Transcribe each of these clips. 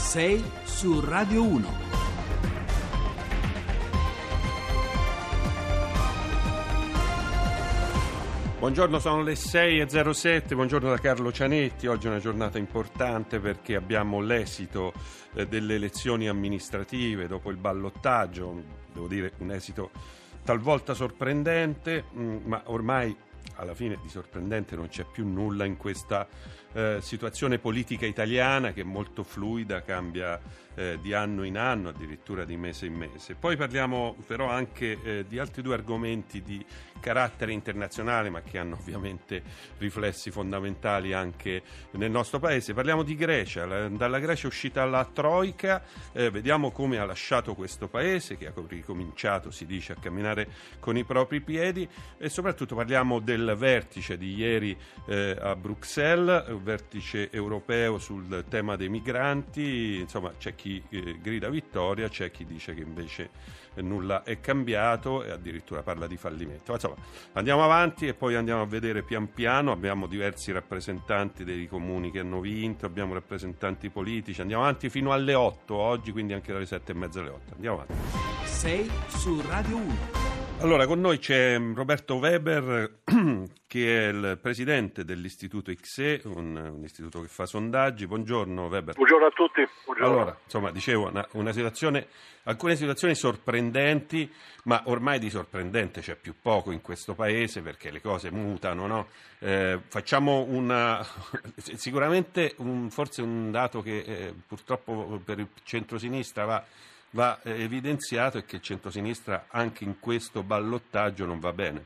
6 su Radio 1. Buongiorno, sono le 6.07, buongiorno da Carlo Cianetti, oggi è una giornata importante perché abbiamo l'esito eh, delle elezioni amministrative dopo il ballottaggio, devo dire un esito talvolta sorprendente, mm, ma ormai alla fine di sorprendente non c'è più nulla in questa eh, situazione politica italiana che è molto fluida, cambia eh, di anno in anno, addirittura di mese in mese. Poi parliamo però anche eh, di altri due argomenti di carattere internazionale, ma che hanno ovviamente riflessi fondamentali anche nel nostro paese. Parliamo di Grecia, la, dalla Grecia è uscita la Troica, eh, vediamo come ha lasciato questo paese, che ha ricominciato, si dice, a camminare con i propri piedi e soprattutto parliamo del vertice di ieri eh, a Bruxelles, vertice europeo sul tema dei migranti, insomma c'è chi eh, grida vittoria, c'è chi dice che invece nulla è cambiato e addirittura parla di fallimento. Insomma, andiamo avanti e poi andiamo a vedere pian piano, abbiamo diversi rappresentanti dei comuni che hanno vinto, abbiamo rappresentanti politici, andiamo avanti fino alle 8 oggi, quindi anche dalle 7 e mezza alle 8. Andiamo avanti. 6 su Radio 1. Allora, con noi c'è Roberto Weber, che è il presidente dell'Istituto XE, un, un, istituto che fa sondaggi. Buongiorno Weber. Buongiorno a tutti. Buongiorno. Allora, insomma, dicevo, una, una situazione, alcune situazioni sorprendenti, ma ormai di sorprendente c'è più poco in questo paese perché le cose mutano, no? eh, facciamo una... sicuramente un, forse un dato che eh, purtroppo per il centrosinistra va va eh, evidenziato è che il centrosinistra anche in questo ballottaggio non va bene.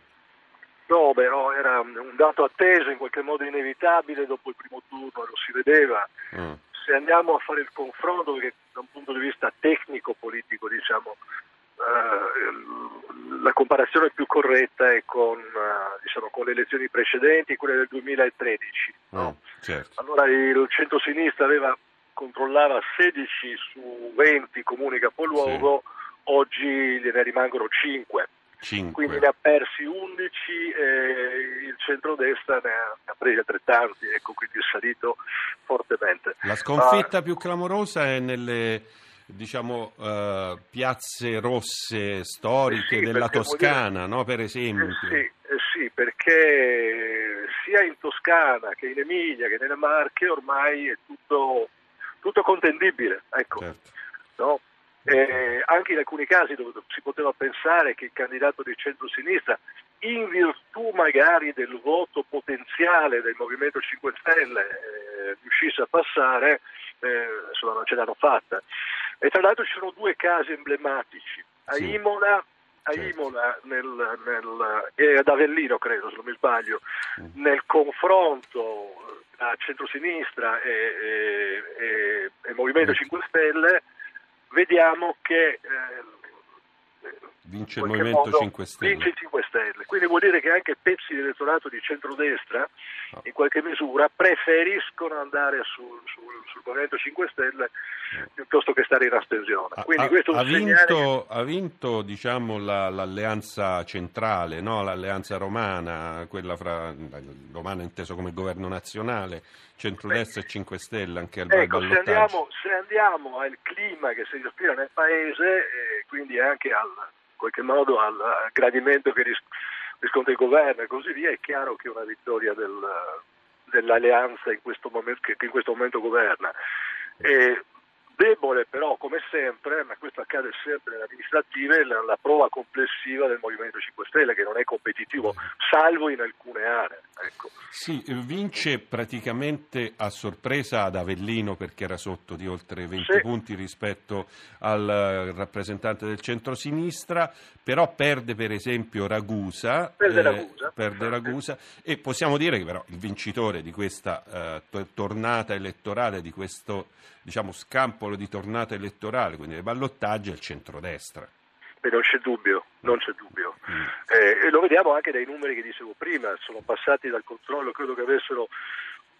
No, no, era un dato atteso, in qualche modo inevitabile, dopo il primo turno lo si vedeva. Mm. Se andiamo a fare il confronto, perché da un punto di vista tecnico-politico, diciamo, eh, la comparazione più corretta è con, uh, diciamo, con, le elezioni precedenti, quelle del 2013. No? Mm, certo. Allora il centro-sinistra aveva controllava 16 su 20 comuni capoluogo, sì. oggi gliene rimangono 5. 5. Quindi ne ha persi 11 e il centrodestra ne ha, ne ha presi altrettanti, ecco, quindi è salito fortemente. La sconfitta uh, più clamorosa è nelle diciamo, uh, piazze rosse storiche sì, della Toscana, dire, no? per esempio. Eh sì, eh sì, perché sia in Toscana che in Emilia che nelle Marche ormai è tutto tutto contendibile. Ecco. Certo. No? Eh, anche in alcuni casi dove si poteva pensare che il candidato di centro-sinistra, in virtù magari del voto potenziale del Movimento 5 Stelle, eh, riuscisse a passare, eh, insomma non ce l'hanno fatta. E tra l'altro ci sono due casi emblematici. A sì. Imola a certo. Imola nel, nel, e ad Avellino credo se non mi sbaglio mm. nel confronto a centrosinistra e, e, e, e Movimento 5 Stelle, vediamo che eh, vince il Movimento modo, 5 Stelle. Vince il 5 Stelle. Quindi vuol dire che anche pezzi di elettorato di centrodestra, no. in qualche misura, preferiscono andare sul, sul, sul Movimento 5 Stelle no. piuttosto che stare in astensione. Quindi ha, questo ha, vinto, che... ha vinto diciamo, la, l'alleanza centrale, no? l'alleanza romana, quella fra romana inteso come governo nazionale, centrodestra Beh, e 5 Stelle anche al ecco, se andiamo, se andiamo, al clima che si respira nel paese, e quindi anche al qualche modo al, gradimento che ris- riscontra il governo e così via, è chiaro che una vittoria del, dell'alleanza in momento, che, in questo momento governa. E Debole però, come sempre, ma questo accade sempre nelle amministrative, la, la, prova complessiva del Movimento 5 Stelle che non è competitivo, salvo in alcune aree. Ecco. Sì, vince praticamente a sorpresa ad Avellino perché era sotto di oltre 20 sì. punti rispetto al rappresentante del centro-sinistra, però perde per esempio Ragusa, perde, eh, Ragusa. perde Ragusa e possiamo dire che però il vincitore di questa eh, tornata elettorale, di questo diciamo, scampolo di tornata elettorale, quindi dei ballottaggi, è il centrodestra. Beh, non c'è dubbio, non c'è dubbio. Mm. Eh, e lo vediamo anche dai numeri che dicevo prima, sono passati dal controllo, credo che avessero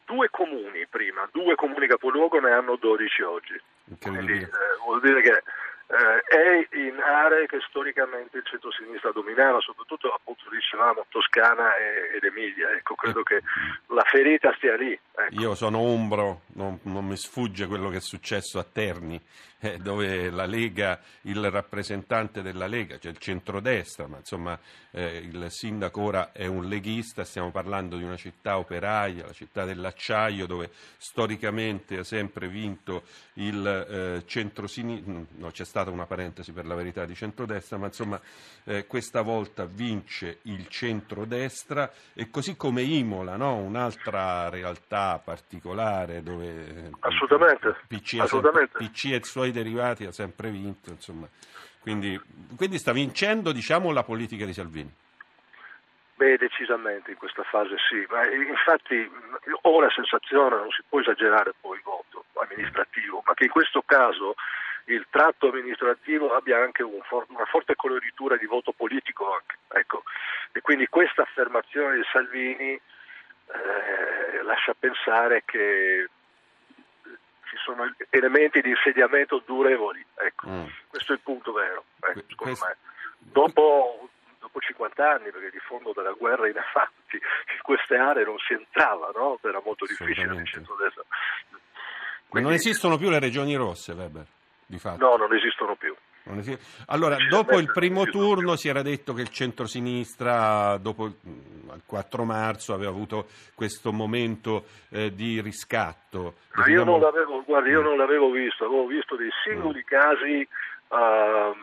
due comuni prima, due comuni capoluogo ne hanno 12 oggi. Quindi, eh, vuol dire che eh, è in aree che storicamente il centro-sinistra dominava, soprattutto appunto dicevamo Toscana ed Emilia. Ecco, credo che la ferita stia lì. Ecco. Io sono umbro, non, non, mi sfugge quello che è successo a Terni, eh, dove la Lega, il rappresentante della Lega, cioè il centrodestra, ma insomma eh, il sindaco ora è un leghista, stiamo parlando di una città operaia, la città dell'acciaio, dove storicamente ha sempre vinto il eh, centrosinistra, no, stata una parentesi per la verità di centrodestra, ma insomma eh, questa volta vince il centrodestra e così come Imola, no? un'altra realtà particolare dove eh, assolutamente, PC, assolutamente. Sempre, PC e i suoi derivati ha sempre vinto, insomma. Quindi, quindi sta vincendo diciamo, la politica di Salvini. Beh, decisamente in questa fase sì, ma infatti ho la sensazione, non si può esagerare poi il voto amministrativo, ma che in questo caso il tratto amministrativo abbia anche un for- una forte coloritura di voto politico. Ecco. E quindi questa affermazione di Salvini eh, lascia pensare che ci sono elementi di insediamento durevoli. Ecco. Mm. Questo è il punto vero, ecco, secondo Questo... me. Dopo, dopo 50 anni, perché di fondo dalla guerra in avanti in queste aree non si entrava, no? era molto difficile il centro-destra. Ma non esistono più le regioni rosse, Weber? Di fatto. No, non esistono più. Allora, dopo il primo turno si era detto che il centrosinistra, dopo il 4 marzo, aveva avuto questo momento eh, di riscatto. Ma io, non l'avevo, guarda, io non l'avevo visto, avevo visto dei singoli mm. casi, uh,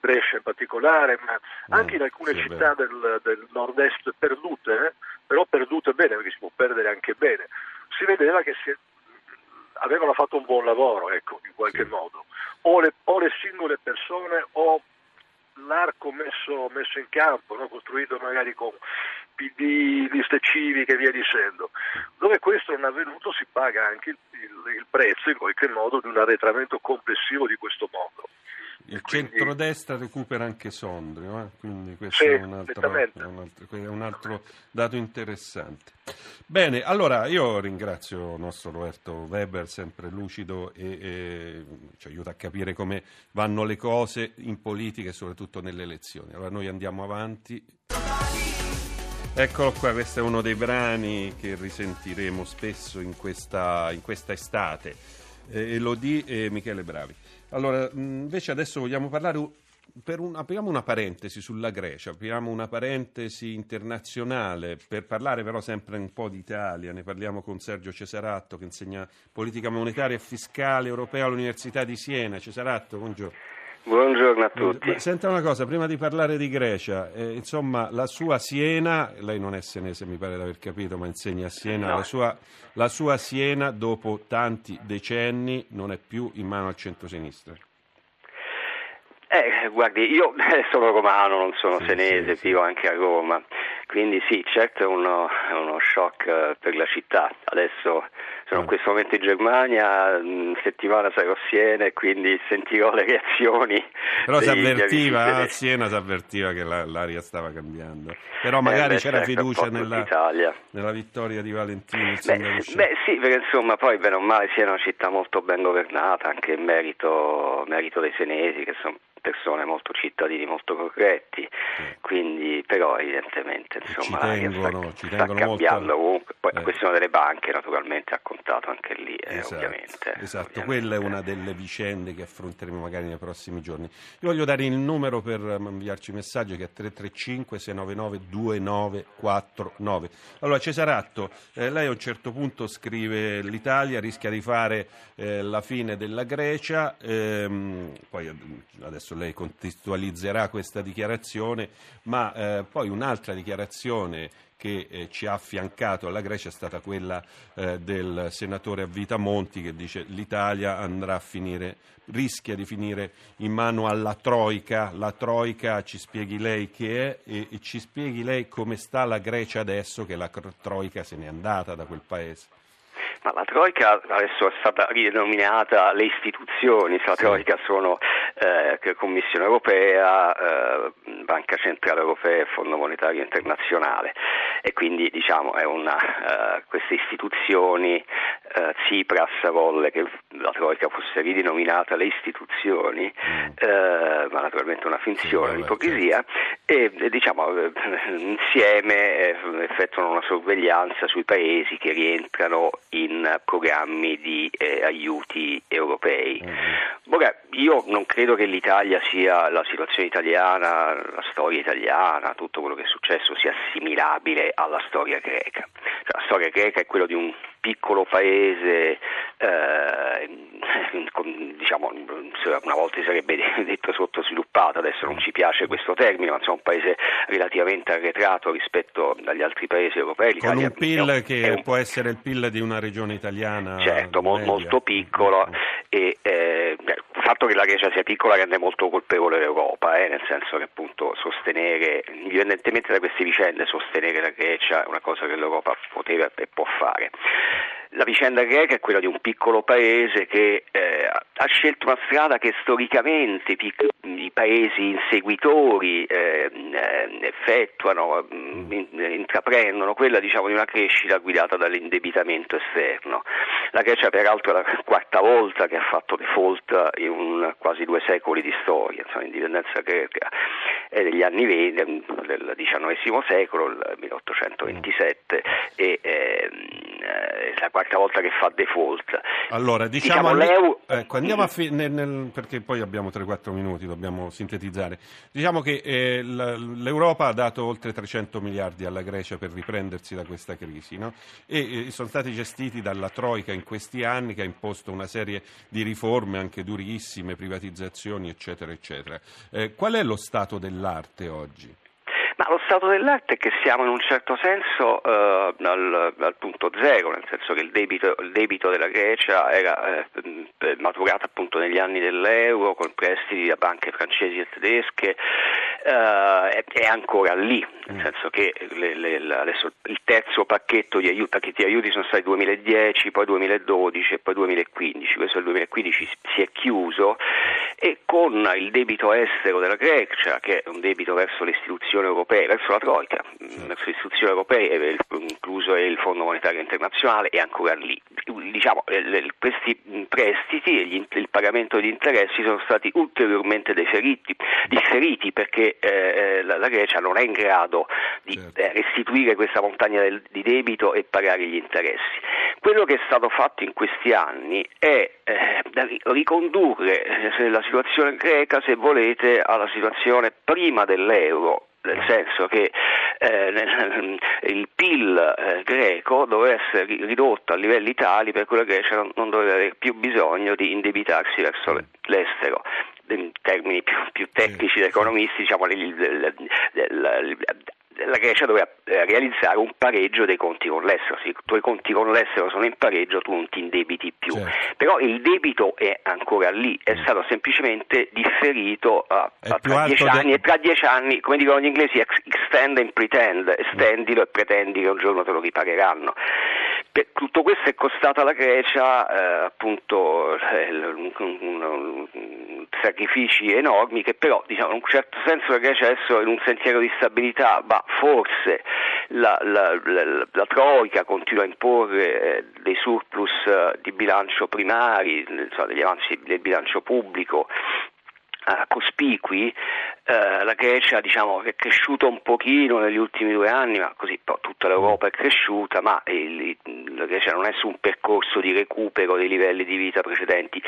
Brescia in particolare, ma mm, anche in alcune sì, città del, del, nord-est perdute, eh? però perdute bene, perché si può perdere anche bene. Si vedeva che si, avevano fatto un buon lavoro, ecco, in qualche sì. modo. O le, o le, singole persone o l'arco messo, messo in campo, no? costruito magari con PD, liste civiche e via dicendo. Dove questo non è avvenuto si paga anche il, il, il prezzo in qualche modo di un arretramento complessivo di questo mondo. Il quindi... centrodestra recupera anche Sondrio, eh? quindi questo sì, è, un altro, è, un altro, è, un altro, dato interessante. Bene, allora io ringrazio il nostro Roberto Weber, sempre lucido e, e ci aiuta a capire come vanno le cose in politica e soprattutto nelle elezioni. Allora noi andiamo avanti. Eccolo qua, questo è uno dei brani che risentiremo spesso in questa, in questa estate. Eh, Elodie e Michele Bravi. Allora, invece adesso vogliamo parlare un, apriamo una parentesi sulla Grecia, apriamo una parentesi internazionale per parlare però sempre un po' d'Italia. Ne parliamo con Sergio Cesaratto che insegna politica monetaria e fiscale europea all'Università di Siena. Cesaratto, buongiorno. Buongiorno a tutti. Senta una cosa, prima di parlare di Grecia, eh, insomma, la sua Siena, lei non è senese mi pare di aver capito, ma insegna a Siena, no. la, sua, la, sua, Siena dopo tanti decenni non è più in mano al centro-sinistra. Eh, guardi, io sono romano, non sono sì, senese, sì, vivo sì. anche a Roma, quindi sì, certo è uno, uno shock eh, per la città. Adesso sono in mm. questo momento in Germania, in settimana sarò a Siena e quindi sentirò le reazioni. Però si avvertiva, a Siena si avvertiva che la, l'aria stava cambiando. Però magari eh, c'era certo, fiducia nella, nella, vittoria di Valentini. Beh, beh, sì, perché insomma poi bene o male Siena è una città molto ben governata, anche in merito, merito dei senesi che sono persone molto cittadini, molto corretti, sì. quindi però evidentemente insomma ci tengono, sta, ci sta cambiando molto. comunque, poi eh. la questione delle banche naturalmente ha contato anche lì eh, esatto, ovviamente. Esatto, ovviamente. quella è una delle vicende che affronteremo magari nei prossimi giorni. Io voglio dare il numero per inviarci messaggi che è 335 699 2949. Allora Cesaratto, eh, lei a un certo punto scrive l'Italia rischia di fare eh, la fine della Grecia, ehm, poi adesso lei contestualizzerà questa dichiarazione, ma eh, poi un'altra dichiarazione che eh, ci ha affiancato alla Grecia è stata quella eh, del senatore a vita Monti che dice l'Italia andrà a finire, rischia di finire in mano alla Troica, la Troica ci spieghi lei che è e, e ci spieghi lei come sta la Grecia adesso che la Troica se n'è andata da quel paese. Ma la Troica adesso è stata ridenominata le istituzioni, la Troica sono eh, Commissione Europea, eh, Banca Centrale Europea e Fondo Monetario Internazionale e quindi diciamo una, eh, queste istituzioni eh, Tsipras volle che la Troica fosse ridenominata le istituzioni, mm. eh, ma naturalmente una finzione, un'ipocrisia, certo. e diciamo insieme eh, effettuano una sorveglianza sui paesi che rientrano in programmi di aiuti europei. Mm. Ora, io non credo che l'Italia sia la situazione italiana, la storia italiana, tutto quello che è successo sia assimilabile alla storia greca. Cioè, la storia greca è quella di un piccolo paese, eh, diciamo, una volta si sarebbe detto sottosviluppato, adesso non ci piace questo termine, ma insomma un paese relativamente arretrato rispetto agli altri paesi europei. L'Italia Con un PIL un, che un... può essere il PIL di una regione italiana. Certo, mo- molto piccolo mm. e eh, il fatto che la Grecia sia piccola rende molto colpevole l'Europa, eh, nel senso che appunto sostenere, indipendentemente da queste vicende, sostenere la Grecia è una cosa che l'Europa poteva e può fare. La vicenda greca è quella di un piccolo paese che eh, ha scelto una strada che storicamente i paesi inseguitori eh, eh, effettuano, mm, intraprendono, quella diciamo, di una crescita guidata dall'indebitamento esterno. La Grecia peraltro è la quarta volta che ha fatto default in un, quasi due secoli di storia, insomma, l'indipendenza greca è degli anni 20, del XIX secolo, il 1827, e ehm, eh, la quarta volta che fa default. Allora, diciamo, diciamo ecco, andiamo a fi- nel, nel, perché poi abbiamo 3-4 minuti, dobbiamo sintetizzare. Diciamo che eh, l'Europa ha dato oltre 300 miliardi alla Grecia per riprendersi da questa crisi no? e eh, sono stati gestiti dalla Troica in questi anni che ha imposto una serie di riforme anche durissime, privatizzazioni eccetera eccetera. Eh, qual è lo stato dell'arte oggi? Ma lo stato dell'arte è che siamo in un certo senso eh, al, al, punto zero, nel senso che il debito, il debito della Grecia era eh, maturato appunto negli anni dell'euro con prestiti da banche francesi e tedesche, eh, è ancora lì, nel mm. senso che le, le, adesso il terzo pacchetto di aiuti, pacchetti di aiuti sono stati 2010, poi 2012 e poi 2015, questo del 2015 si è chiuso e con il debito estero della Grecia, che è un debito verso le istituzioni europee, verso la Troica, verso le istituzioni europee, incluso il Fondo Monetario Internazionale, è ancora lì. Diciamo, questi prestiti e il pagamento di interessi sono stati ulteriormente deferiti, differiti perché eh, la, la, Grecia non è in grado di certo. eh, restituire questa montagna del, di debito e pagare gli interessi. Quello che è stato fatto in questi anni è eh, ricondurre eh, la situazione greca, se volete, alla situazione prima dell'euro, nel senso che eh, nel, il PIL eh, greco doveva essere ridotto a livelli tali per cui la Grecia non, non doveva avere più bisogno di indebitarsi verso l'estero. In termini più, più tecnici da economisti, diciamo, il, il, il, la Grecia doveva eh, realizzare un pareggio dei conti con l'estero. Se i tuoi conti con l'estero sono in pareggio, tu non ti indebiti più. Certo. Però il debito è ancora lì, è mm. stato semplicemente differito a, a tra dieci de... anni e tra dieci anni, come dicono gli inglesi, extend and pretend, estendilo e pretendi che un giorno te lo ripagheranno. Tutto questo è costato alla Grecia eh, appunto eh, sacrifici enormi che però diciamo, in un certo senso la Grecia adesso è in un sentiero di stabilità, ma forse la, la, la, la Troica continua a imporre eh, dei surplus eh, di bilancio primari, insomma, degli avanzi del bilancio pubblico cospicui, eh, la Grecia diciamo, è cresciuta un pochino negli ultimi due anni, ma così tutta l'Europa è cresciuta, ma il, la Grecia non è su un percorso di recupero dei livelli di vita precedenti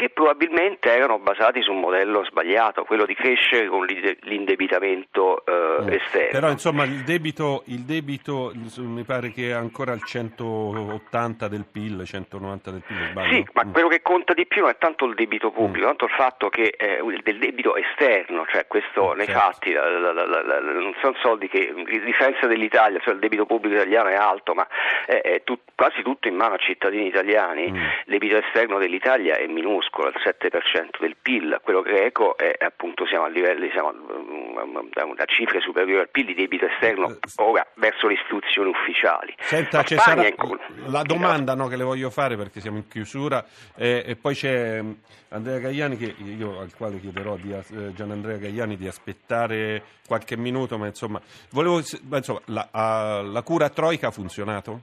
che probabilmente erano basati su un modello sbagliato, quello di crescere con l'indebitamento eh, mm. esterno. Però insomma il debito, il debito, mi pare che è ancora al 180 del PIL, 190 del PIL. Sbaglio? Sì, ma mm. quello che conta di più non è tanto il debito pubblico, mm. quanto il fatto che eh, del debito esterno, cioè questo mm, nei certo. fatti la, la, la, non sono soldi che, a differenza dell'Italia, cioè il debito pubblico italiano è alto, ma è, è tut, quasi tutto in mano a cittadini italiani, mm. il debito esterno dell'Italia è minuscolo minuscolo, il 7% del PIL, quello greco è appunto siamo a livelli, siamo da cifre superiori al PIL di debito esterno ora verso le istituzioni ufficiali. Senta, sarà, la domanda no, che le voglio fare perché siamo in chiusura eh, e poi c'è mm, Andrea Gagliani che io al quale chiederò di eh, Gian Andrea Gagliani di aspettare qualche minuto, ma insomma, volevo, insomma la, uh, la cura troica ha funzionato?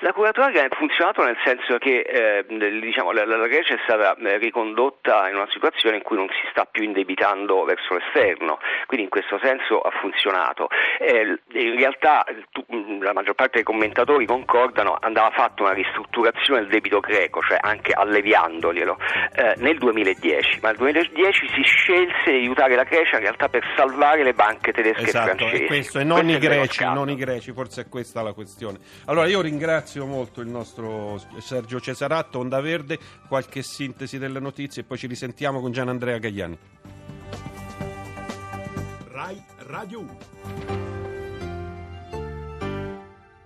La curatoria ha funzionato nel senso che eh, diciamo, la, la, Grecia è stata eh, ricondotta in una situazione in cui non si sta più indebitando verso l'esterno, quindi in questo senso ha funzionato. Eh, in realtà tu, la maggior parte dei commentatori concordano andava fatta una ristrutturazione del debito greco, cioè anche alleviandoglielo, eh, nel 2010, ma nel 2010 si scelse di aiutare la Grecia in realtà per salvare le banche tedesche esatto, e francesi. Questo, e non i greci, non i greci, forse è questa la questione. Allora io ringrazio molto il nostro Sergio Cesaratto, Onda Verde, qualche sintesi delle notizie e poi ci risentiamo con Gian Andrea Gagliani. Rai Radio 1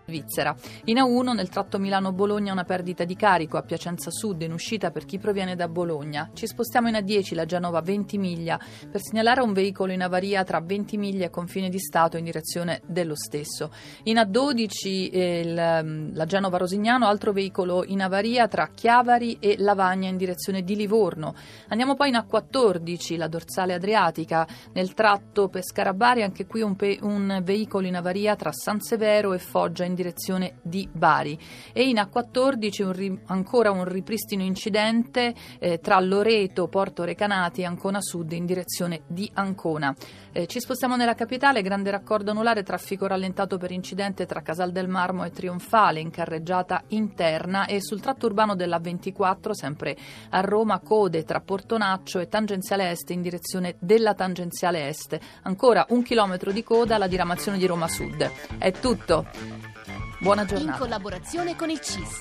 Svizzera. In A1 nel tratto Milano-Bologna una perdita di carico a Piacenza Sud in uscita per chi proviene da Bologna. Ci spostiamo in A10 la Genova 20 miglia per segnalare un veicolo in avaria tra 20 miglia e confine di Stato in direzione dello stesso. In A12 eh, mm, la Genova Rosignano altro veicolo in avaria tra Chiavari e Lavagna in direzione di Livorno. Andiamo poi in A14 la dorsale adriatica nel tratto Pescarabari anche qui un, pe- un veicolo in avaria tra San Severo e Foggia in direzione di Bari e in A14 un ri- ancora un ripristino incidente eh, tra Loreto, Porto Recanati e Ancona Sud in direzione di Ancona. Eh, ci spostiamo nella capitale, grande raccordo anulare, traffico rallentato per incidente tra Casal del Marmo e Trionfale in carreggiata interna e sul tratto urbano della 24 sempre a Roma code tra Portonaccio e Tangenziale Est in direzione della Tangenziale Est. Ancora un chilometro di coda alla diramazione di Roma Sud. È tutto. Buona giornata. In collaborazione con il CIS.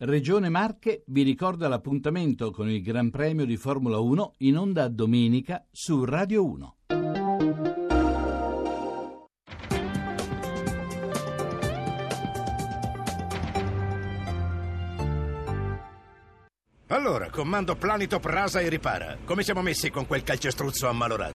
Regione Marche vi ricorda l'appuntamento con il Gran Premio di Formula 1 in onda domenica su Radio 1. Allora, comando Planetop rasa e ripara. Come siamo messi con quel calcestruzzo ammalorato?